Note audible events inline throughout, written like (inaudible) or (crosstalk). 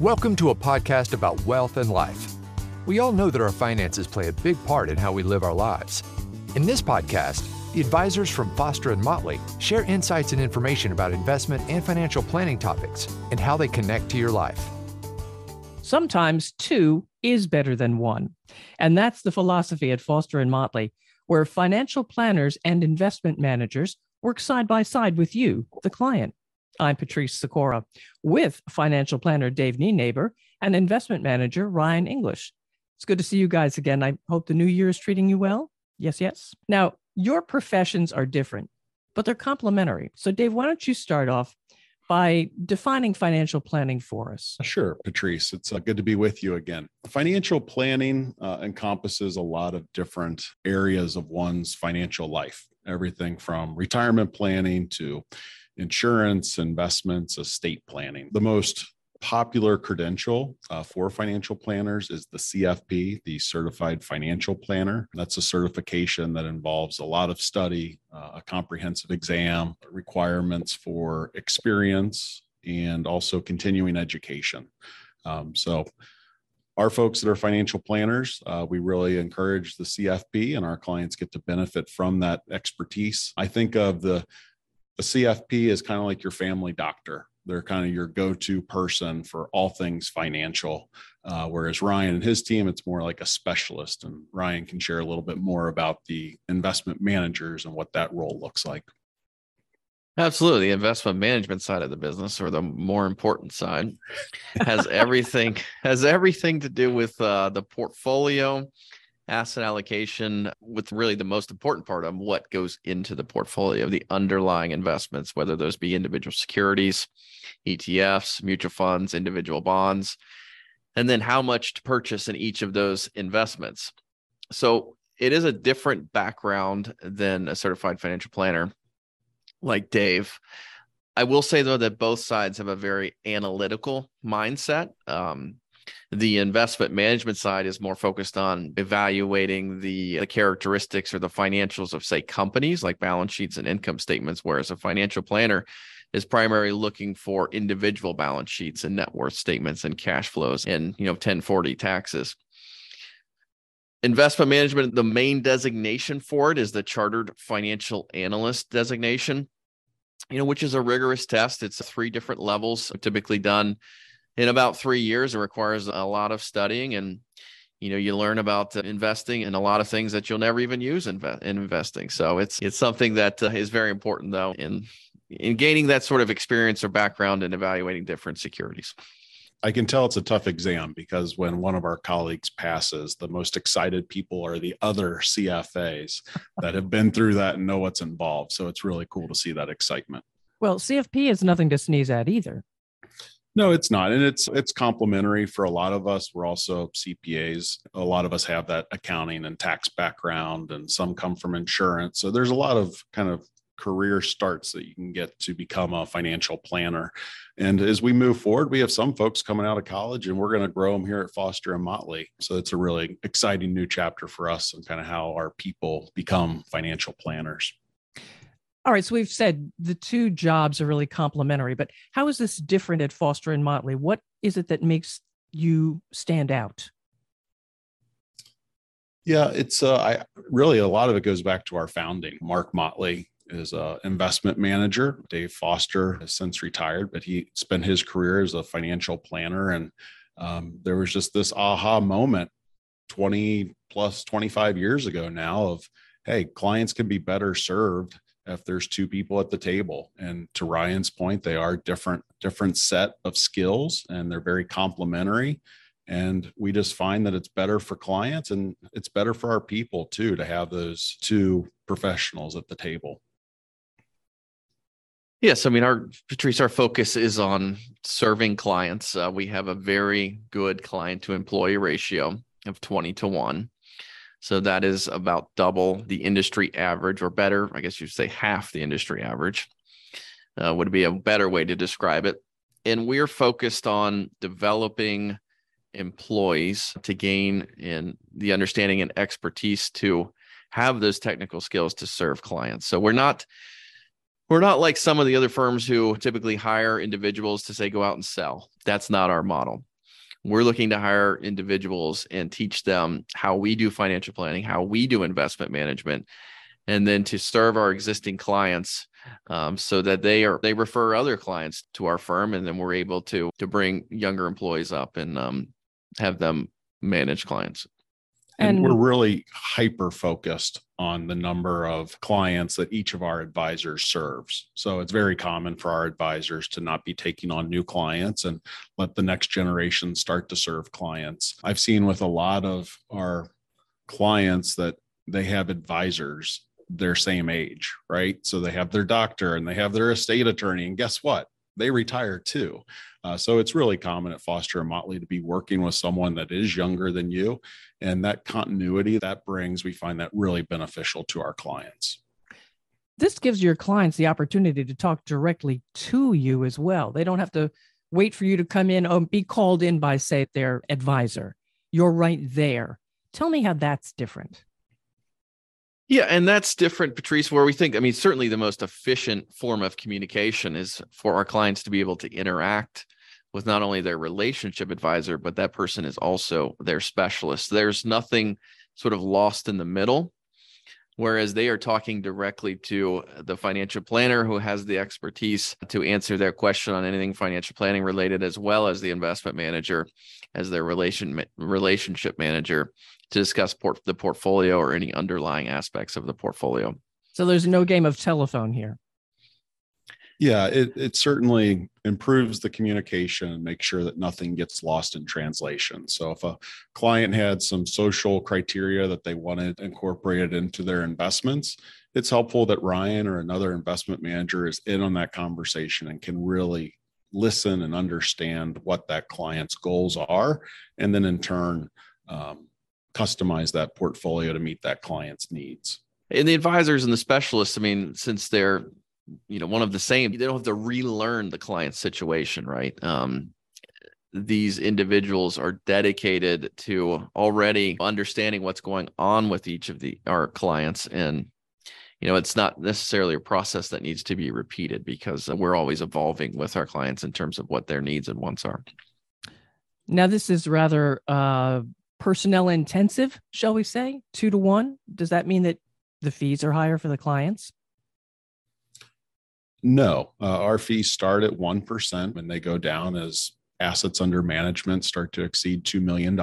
Welcome to a podcast about wealth and life. We all know that our finances play a big part in how we live our lives. In this podcast, the advisors from Foster and Motley share insights and information about investment and financial planning topics and how they connect to your life. Sometimes two is better than one. And that's the philosophy at Foster and Motley, where financial planners and investment managers work side by side with you, the client. I'm Patrice Sikora with financial planner Dave Nienaber and investment manager Ryan English. It's good to see you guys again. I hope the new year is treating you well. Yes, yes. Now, your professions are different, but they're complementary. So, Dave, why don't you start off by defining financial planning for us? Sure, Patrice. It's uh, good to be with you again. Financial planning uh, encompasses a lot of different areas of one's financial life, everything from retirement planning to insurance, investments, estate planning. The most popular credential uh, for financial planners is the CFP, the Certified Financial Planner. That's a certification that involves a lot of study, uh, a comprehensive exam, requirements for experience, and also continuing education. Um, so, our folks that are financial planners, uh, we really encourage the CFP, and our clients get to benefit from that expertise. I think of the a CFP is kind of like your family doctor. They're kind of your go-to person for all things financial. Uh, whereas Ryan and his team, it's more like a specialist. And Ryan can share a little bit more about the investment managers and what that role looks like. Absolutely. The investment management side of the business, or the more important side, has (laughs) everything has everything to do with uh, the portfolio asset allocation with really the most important part of what goes into the portfolio, of the underlying investments, whether those be individual securities, ETFs, mutual funds, individual bonds, and then how much to purchase in each of those investments. So it is a different background than a certified financial planner like Dave. I will say though that both sides have a very analytical mindset. Um, the investment management side is more focused on evaluating the, the characteristics or the financials of, say, companies like balance sheets and income statements, whereas a financial planner is primarily looking for individual balance sheets and net worth statements and cash flows and you know 1040 taxes. Investment management the main designation for it is the chartered financial analyst designation you know which is a rigorous test. It's three different levels typically done in about three years. It requires a lot of studying and you know you learn about uh, investing and a lot of things that you'll never even use in, in investing so it's it's something that uh, is very important though in in gaining that sort of experience or background in evaluating different securities I can tell it's a tough exam because when one of our colleagues passes, the most excited people are the other CFAs that have been through that and know what's involved. So it's really cool to see that excitement. Well, CFP is nothing to sneeze at either. No, it's not. And it's it's complementary for a lot of us. We're also CPAs. A lot of us have that accounting and tax background and some come from insurance. So there's a lot of kind of career starts that you can get to become a financial planner. And as we move forward, we have some folks coming out of college and we're going to grow them here at Foster and Motley. So it's a really exciting new chapter for us and kind of how our people become financial planners. All right, so we've said the two jobs are really complementary, but how is this different at Foster and Motley? What is it that makes you stand out? Yeah, it's uh, I really a lot of it goes back to our founding. Mark Motley is an investment manager. Dave Foster has since retired, but he spent his career as a financial planner. And um, there was just this aha moment 20 plus 25 years ago now of, hey, clients can be better served if there's two people at the table. And to ryan's point they are different different set of skills and they're very complementary. And we just find that it's better for clients and it's better for our people too to have those two professionals at the table. Yes i mean our patrice our focus is on serving clients. Uh, we have a very good client to employee ratio of 20 to 1 so that is about double the industry average, or better, I guess you'd say half the industry average, uh, would be a better way to describe it. And we're focused on developing employees to gain in the understanding and expertise to have those technical skills to serve clients. So we're not we're not like some of the other firms who typically hire individuals to say go out and sell. That's not our model. We're looking to hire individuals and teach them how we do financial planning, how we do investment management, and then to serve our existing clients um, so that they are they refer other clients to our firm, and then we're able to to bring younger employees up and um, have them manage clients. And, and we're really hyper focused on the number of clients that each of our advisors serves. So it's very common for our advisors to not be taking on new clients and let the next generation start to serve clients. I've seen with a lot of our clients that they have advisors their same age, right? So they have their doctor and they have their estate attorney. And guess what? They retire too. Uh, so it's really common at Foster and Motley to be working with someone that is younger than you. And that continuity that brings, we find that really beneficial to our clients. This gives your clients the opportunity to talk directly to you as well. They don't have to wait for you to come in or be called in by, say, their advisor. You're right there. Tell me how that's different. Yeah, and that's different, Patrice, where we think, I mean, certainly the most efficient form of communication is for our clients to be able to interact with not only their relationship advisor, but that person is also their specialist. There's nothing sort of lost in the middle, whereas they are talking directly to the financial planner who has the expertise to answer their question on anything financial planning related, as well as the investment manager as their relation relationship manager to discuss port- the portfolio or any underlying aspects of the portfolio. So there's no game of telephone here. Yeah, it, it certainly improves the communication and makes sure that nothing gets lost in translation. So if a client had some social criteria that they wanted incorporated into their investments, it's helpful that Ryan or another investment manager is in on that conversation and can really listen and understand what that client's goals are. And then in turn, um, customize that portfolio to meet that client's needs. And the advisors and the specialists, I mean, since they're you know one of the same, they don't have to relearn the client situation, right? Um, these individuals are dedicated to already understanding what's going on with each of the our clients and you know it's not necessarily a process that needs to be repeated because we're always evolving with our clients in terms of what their needs and wants are now this is rather uh, personnel intensive, shall we say, two to one? Does that mean that the fees are higher for the clients? No, uh, our fees start at 1% and they go down as assets under management start to exceed $2 million.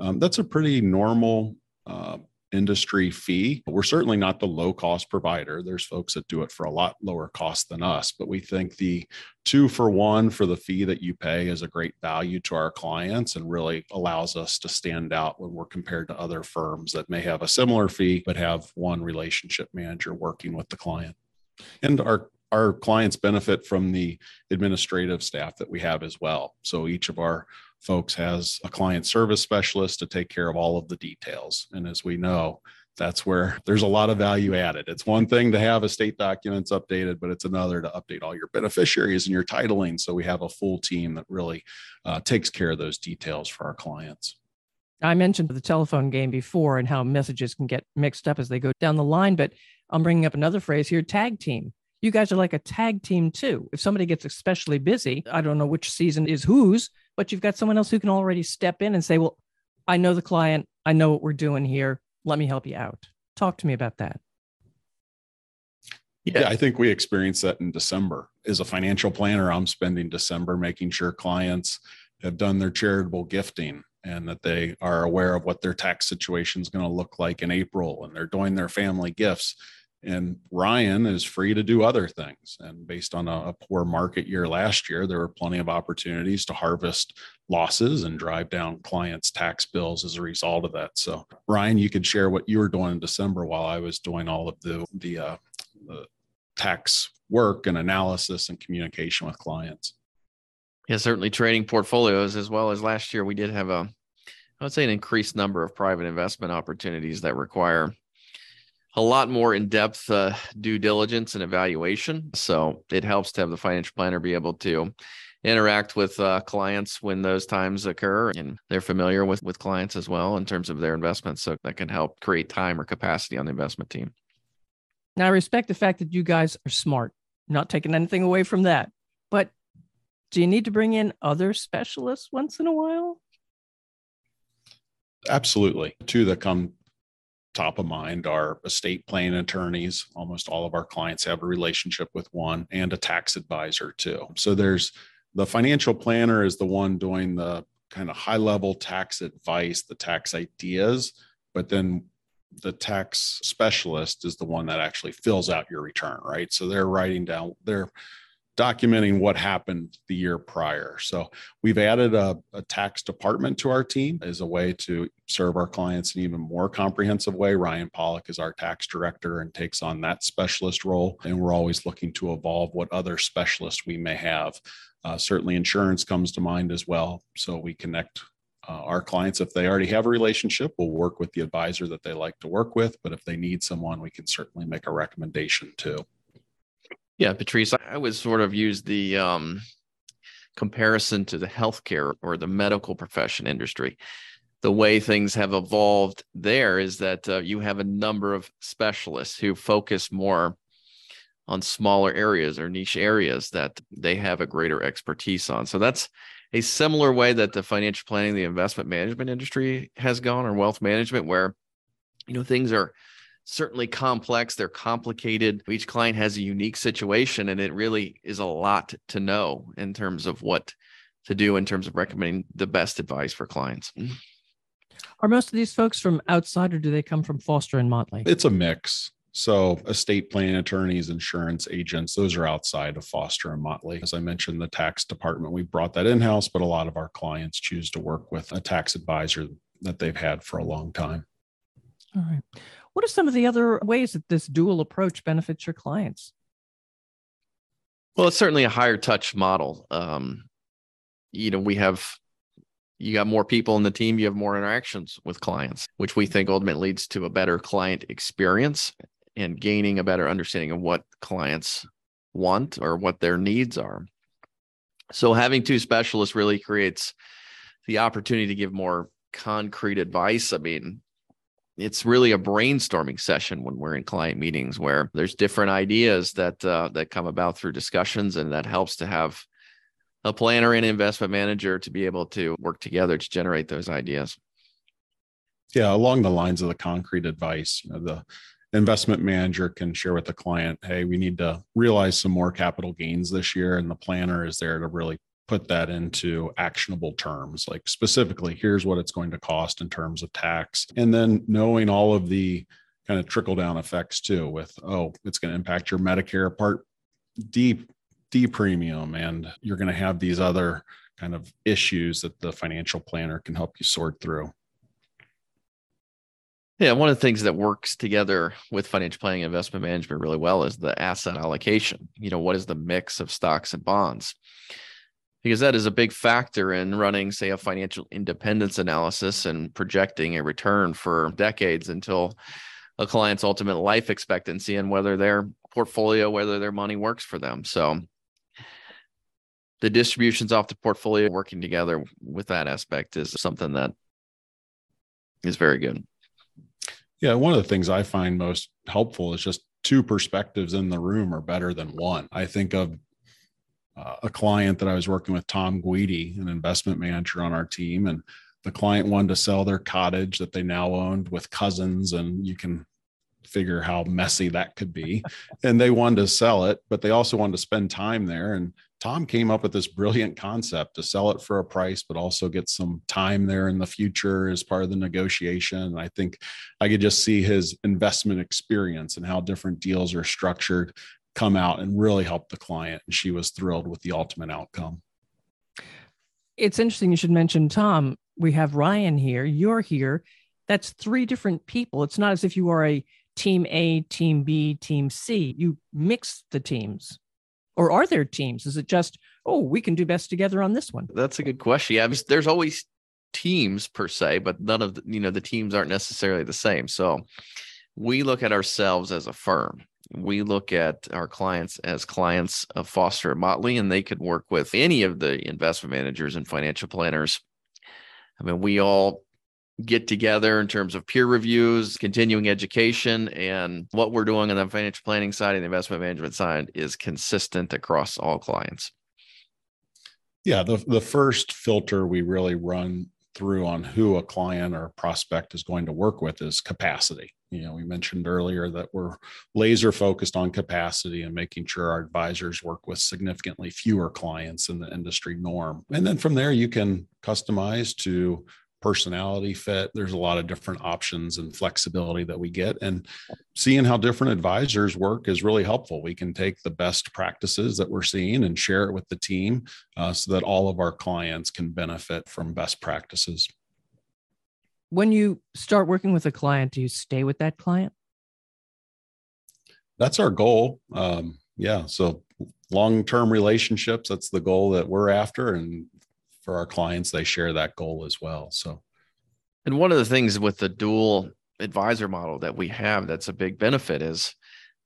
Um, that's a pretty normal uh, industry fee. We're certainly not the low cost provider. There's folks that do it for a lot lower cost than us, but we think the two for one for the fee that you pay is a great value to our clients and really allows us to stand out when we're compared to other firms that may have a similar fee but have one relationship manager working with the client. And our our clients benefit from the administrative staff that we have as well. So each of our folks has a client service specialist to take care of all of the details. And as we know, that's where there's a lot of value added. It's one thing to have estate documents updated, but it's another to update all your beneficiaries and your titling. So we have a full team that really uh, takes care of those details for our clients. I mentioned the telephone game before and how messages can get mixed up as they go down the line, but I'm bringing up another phrase here tag team. You guys are like a tag team too. If somebody gets especially busy, I don't know which season is whose, but you've got someone else who can already step in and say, well, I know the client, I know what we're doing here. Let me help you out. Talk to me about that. Yeah, I think we experienced that in December. As a financial planner, I'm spending December making sure clients have done their charitable gifting and that they are aware of what their tax situation is going to look like in April and they're doing their family gifts and Ryan is free to do other things. And based on a, a, poor market year last year, there were plenty of opportunities to harvest losses and drive down clients' tax bills as a result of that. So, Ryan, you could share what you were doing in December while I was doing all of the the, uh, the tax work and analysis and communication with clients. Yeah, certainly trading portfolios as well as last year. We did have a, I would say, an increased number of private investment opportunities that require a lot more in-depth uh, due diligence and evaluation. So it helps to have the financial planner be able to interact with uh, clients when those times occur, and they're familiar with with clients as well in terms of their investments. So that can help create time or capacity on the investment team. Now, I respect the fact that you guys are smart. not taking anything away from that, but Do you need to bring in other specialists once in a while? Absolutely. Two that come top of mind are estate planning attorneys. Almost all of our clients have a relationship with one and a tax advisor too. So there's the financial planner is the one doing the kind of high level tax advice, the tax ideas, but then the tax specialist is the one that actually fills out your return, right? So they're writing down, they're documenting what happened the year prior. So we've added a, a, tax department to our team as a way to serve our clients in even more comprehensive way. Ryan Pollock is our tax director and takes on that specialist role. And we're always looking to evolve what other specialists we may have. Uh, certainly, insurance comes to mind as well. So we connect uh, our clients, if they already have a relationship, we'll work with the advisor that they like to work with. But if they need someone, we can certainly make a recommendation too. Yeah, Patrice, I would sort of use the um, comparison to the healthcare or the medical profession industry. The way things have evolved there is that uh, you have a number of specialists who focus more on smaller areas or niche areas that they have a greater expertise on. So that's a similar way that the financial planning, the investment management industry has gone, or wealth management, where you know things are certainly complex. They're complicated. Each client has a unique situation, and it really is a lot to know in terms of what to do in terms of recommending the best advice for clients. Mm-hmm. Are most of these folks from outside, or do they come from Foster and Motley? It's a mix. So, estate planning attorneys, insurance agents, those are outside of Foster and Motley. As I mentioned, the tax department, we brought that in house, but a lot of our clients choose to work with a tax advisor that they've had for a long time. All right. What are some of the other ways that this dual approach benefits your clients? Well, it's certainly a higher touch model. Um, you know, we have you got more people in the team, you have more interactions with clients, which we think ultimately leads to a better client experience and gaining a better understanding of what clients want or what their needs are. So having two specialists really creates the opportunity to give more concrete advice. I mean, it's really a brainstorming session when we're in client meetings where there's different ideas that uh, that come about through discussions and that helps to have a planner and investment manager to be able to work together to generate those ideas. Yeah along the lines of the concrete advice you know the investment manager can share with the client hey we need to realize some more capital gains this year and the planner is there to really put that into actionable terms like specifically here's what it's going to cost in terms of tax and then knowing all of the kind of trickle down effects too with oh it's going to impact your medicare part d d premium and you're going to have these other kind of issues that the financial planner can help you sort through yeah, one of the things that works together with financial planning and investment management really well is the asset allocation. You know, what is the mix of stocks and bonds? Because that is a big factor in running, say, a financial independence analysis and projecting a return for decades until a client's ultimate life expectancy and whether their portfolio, whether their money works for them. So the distributions off the portfolio working together with that aspect is something that is very good. Yeah, one of the things I find most helpful is just two perspectives in the room are better than one. I think of uh, a client that I was working with, Tom Guidi, an investment manager on our team, and the client wanted to sell their cottage that they now owned with cousins, and you can figure how messy that could be. (laughs) and they wanted to sell it, but they also wanted to spend time there. And Tom came up with this brilliant concept to sell it for a price, but also get some time there in the future as part of the negotiation. And I think I could just see his investment experience and how different deals are structured come out and really help the client. And she was thrilled with the ultimate outcome. It's interesting you should mention Tom. We have Ryan here, you're here. That's three different people. It's not as if you are a team A, team B, team C. You mix the teams. Or are there teams? Is it just, oh, we can do best together on this one? That's a good question. Yeah, there's always teams per se, but none of the, you know, the teams aren't necessarily the same. So we look at ourselves as a firm we look at our clients as clients of Foster Motley, and they could work with any of the investment managers and financial planners. I mean, we all get together in terms of peer reviews, continuing education, and what we're doing on the financial planning side and the investment management side is consistent across all clients. Yeah, the, the first filter we really run through on who a client or prospect is going to work with is capacity. You know, we mentioned earlier that we're laser focused on capacity and making sure our advisors work with significantly fewer clients than the industry norm. And then from there, you can customize to personality fit. There's a lot of different options and flexibility that we get. And seeing how different advisors work is really helpful. We can take the best practices that we're seeing and share it with the team uh, so that all of our clients can benefit from best practices. When you start working with a client, do you stay with that client? That's our goal. Um, yeah. So long term relationships, that's the goal that we're after. And for our clients, they share that goal as well. So, and one of the things with the dual advisor model that we have that's a big benefit is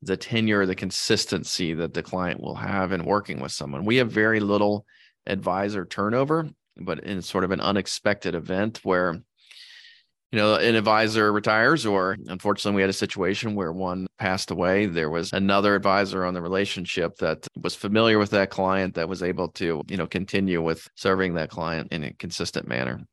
the tenure, the consistency that the client will have in working with someone. We have very little advisor turnover, but in sort of an unexpected event where you know, an advisor retires, or unfortunately, we had a situation where one passed away. There was another advisor on the relationship that was familiar with that client that was able to, you know, continue with serving that client in a consistent manner.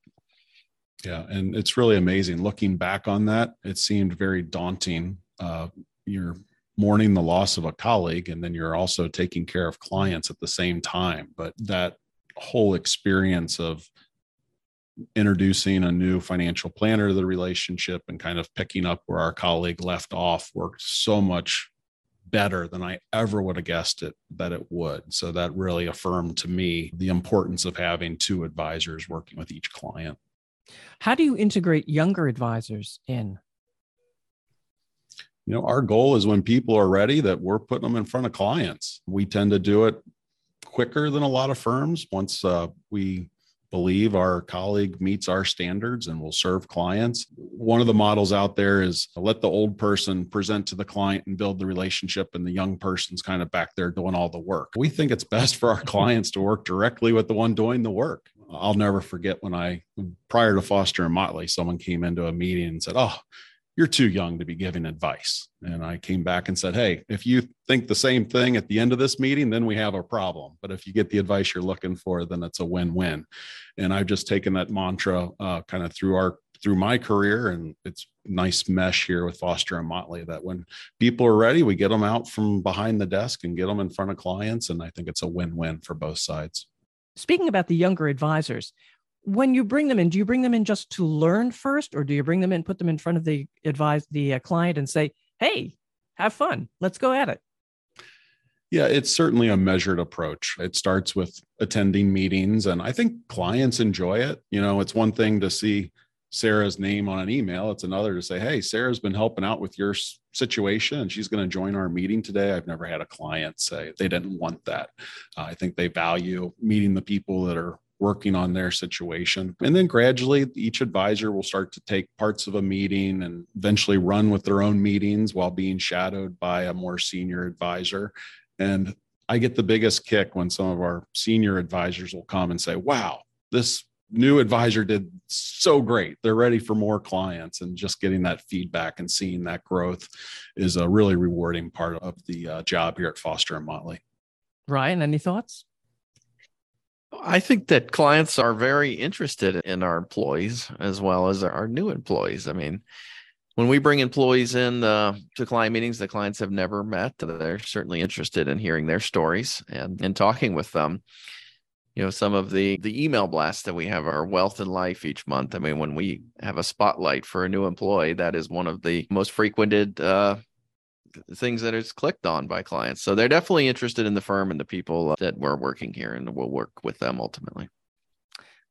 Yeah. And it's really amazing looking back on that. It seemed very daunting. Uh, you're mourning the loss of a colleague, and then you're also taking care of clients at the same time. But that whole experience of introducing a new financial planner to the relationship and kind of picking up where our colleague left off worked so much better than I ever would have guessed it that it would. So that really affirmed to me the importance of having two advisors working with each client. How do you integrate younger advisors in? You know, our goal is when people are ready that we're putting them in front of clients. We tend to do it quicker than a lot of firms once uh, we believe our colleague meets our standards and will serve clients. One of the models out there is let the old person present to the client and build the relationship, and the young person's kind of back there doing all the work. We think it's best for our clients to work directly with the one doing the work. I'll never forget when I, prior to Foster and Motley, someone came into a meeting and said, Oh, you're too young to be giving advice. And I came back and said, Hey, if you think the same thing at the end of this meeting, then we have a problem. But if you get the advice you're looking for, then it's a win win. And I've just taken that mantra uh, kind of through our through my career and it's nice mesh here with foster and motley that when people are ready we get them out from behind the desk and get them in front of clients and i think it's a win-win for both sides speaking about the younger advisors when you bring them in, do you bring them in just to learn first, or do you bring them in, put them in front of the advise the uh, client, and say, "Hey, have fun, let's go at it." Yeah, it's certainly a measured approach. It starts with attending meetings, and I think clients enjoy it. You know, it's one thing to see Sarah's name on an email. It's another to say, Hey, Sarah's been helping out with your situation and she's going to join our meeting today. I've never had a client say they didn't want that. Uh, I think they value meeting the people that are working on their situation. And then gradually, each advisor will start to take parts of a meeting and eventually run with their own meetings while being shadowed by a more senior advisor. And I get the biggest kick when some of our senior advisors will come and say, Wow, this new advisor did so great. They're ready for more clients. And just getting that feedback and seeing that growth is a really rewarding part of the uh, job here at Foster and Motley. Ryan, any thoughts? I think that clients are very interested in our employees as well as our new employees. I mean, when we bring employees in uh, to client meetings that clients have never met, they're certainly interested in hearing their stories and, and talking with them. You know, some of the the email blasts that we have are wealth and life each month. I mean, when we have a spotlight for a new employee, that is one of the most frequented uh, things that is clicked on by clients. So they're definitely interested in the firm and the people uh, that we're working here, and we'll work with them ultimately.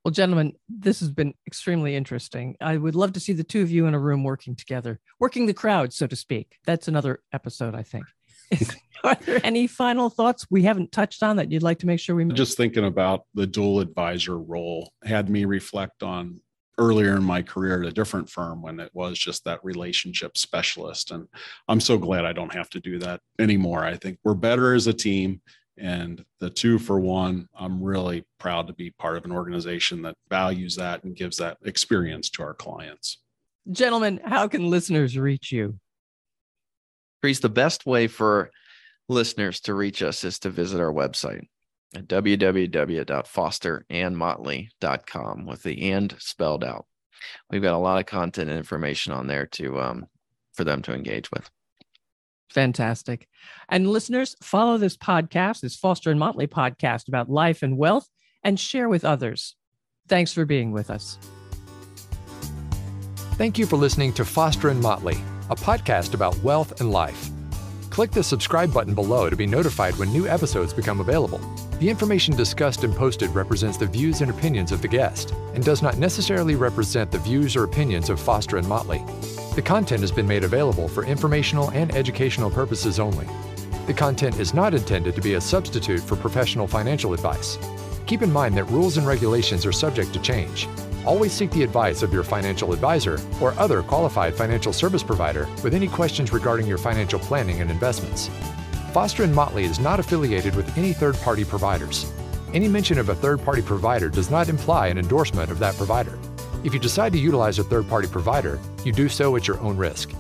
Well, gentlemen, this has been extremely interesting. I would love to see the two of you in a room working together, working the crowd, so to speak. That's another episode, I think. (laughs) Are there any final thoughts we haven't touched on that you'd like to make sure we just thinking about the dual advisor role had me reflect on earlier in my career at a different firm when it was just that relationship specialist. And I'm so glad I don't have to do that anymore. I think we're better as a team. And the two for one, I'm really proud to be part of an organization that values that and gives that experience to our clients. Gentlemen, how can listeners reach you? Chris, the best way for listeners to reach us is to visit our website, at www.fosterandmotley.com with the and spelled out. We've got a lot of content and information on there to um, for them to engage with. Fantastic. And listeners, follow this podcast, this Foster and Motley podcast about life and wealth, and share with others. Thanks for being with us. Thank you for listening to Foster and Motley, a podcast about wealth and life. Click the subscribe button below to be notified when new episodes become available. The information discussed and posted represents the views and opinions of the guest and does not necessarily represent the views or opinions of Foster and Motley. The content has been made available for informational and educational purposes only. The content is not intended to be a substitute for professional financial advice. Keep in mind that rules and regulations are subject to change. Always seek the advice of your financial advisor or other qualified financial service provider with any questions regarding your financial planning and investments. Foster and Motley is not affiliated with any third-party providers. Any mention of a third-party provider does not imply an endorsement of that provider. If you decide to utilize a third party provider, you do so at your own risk.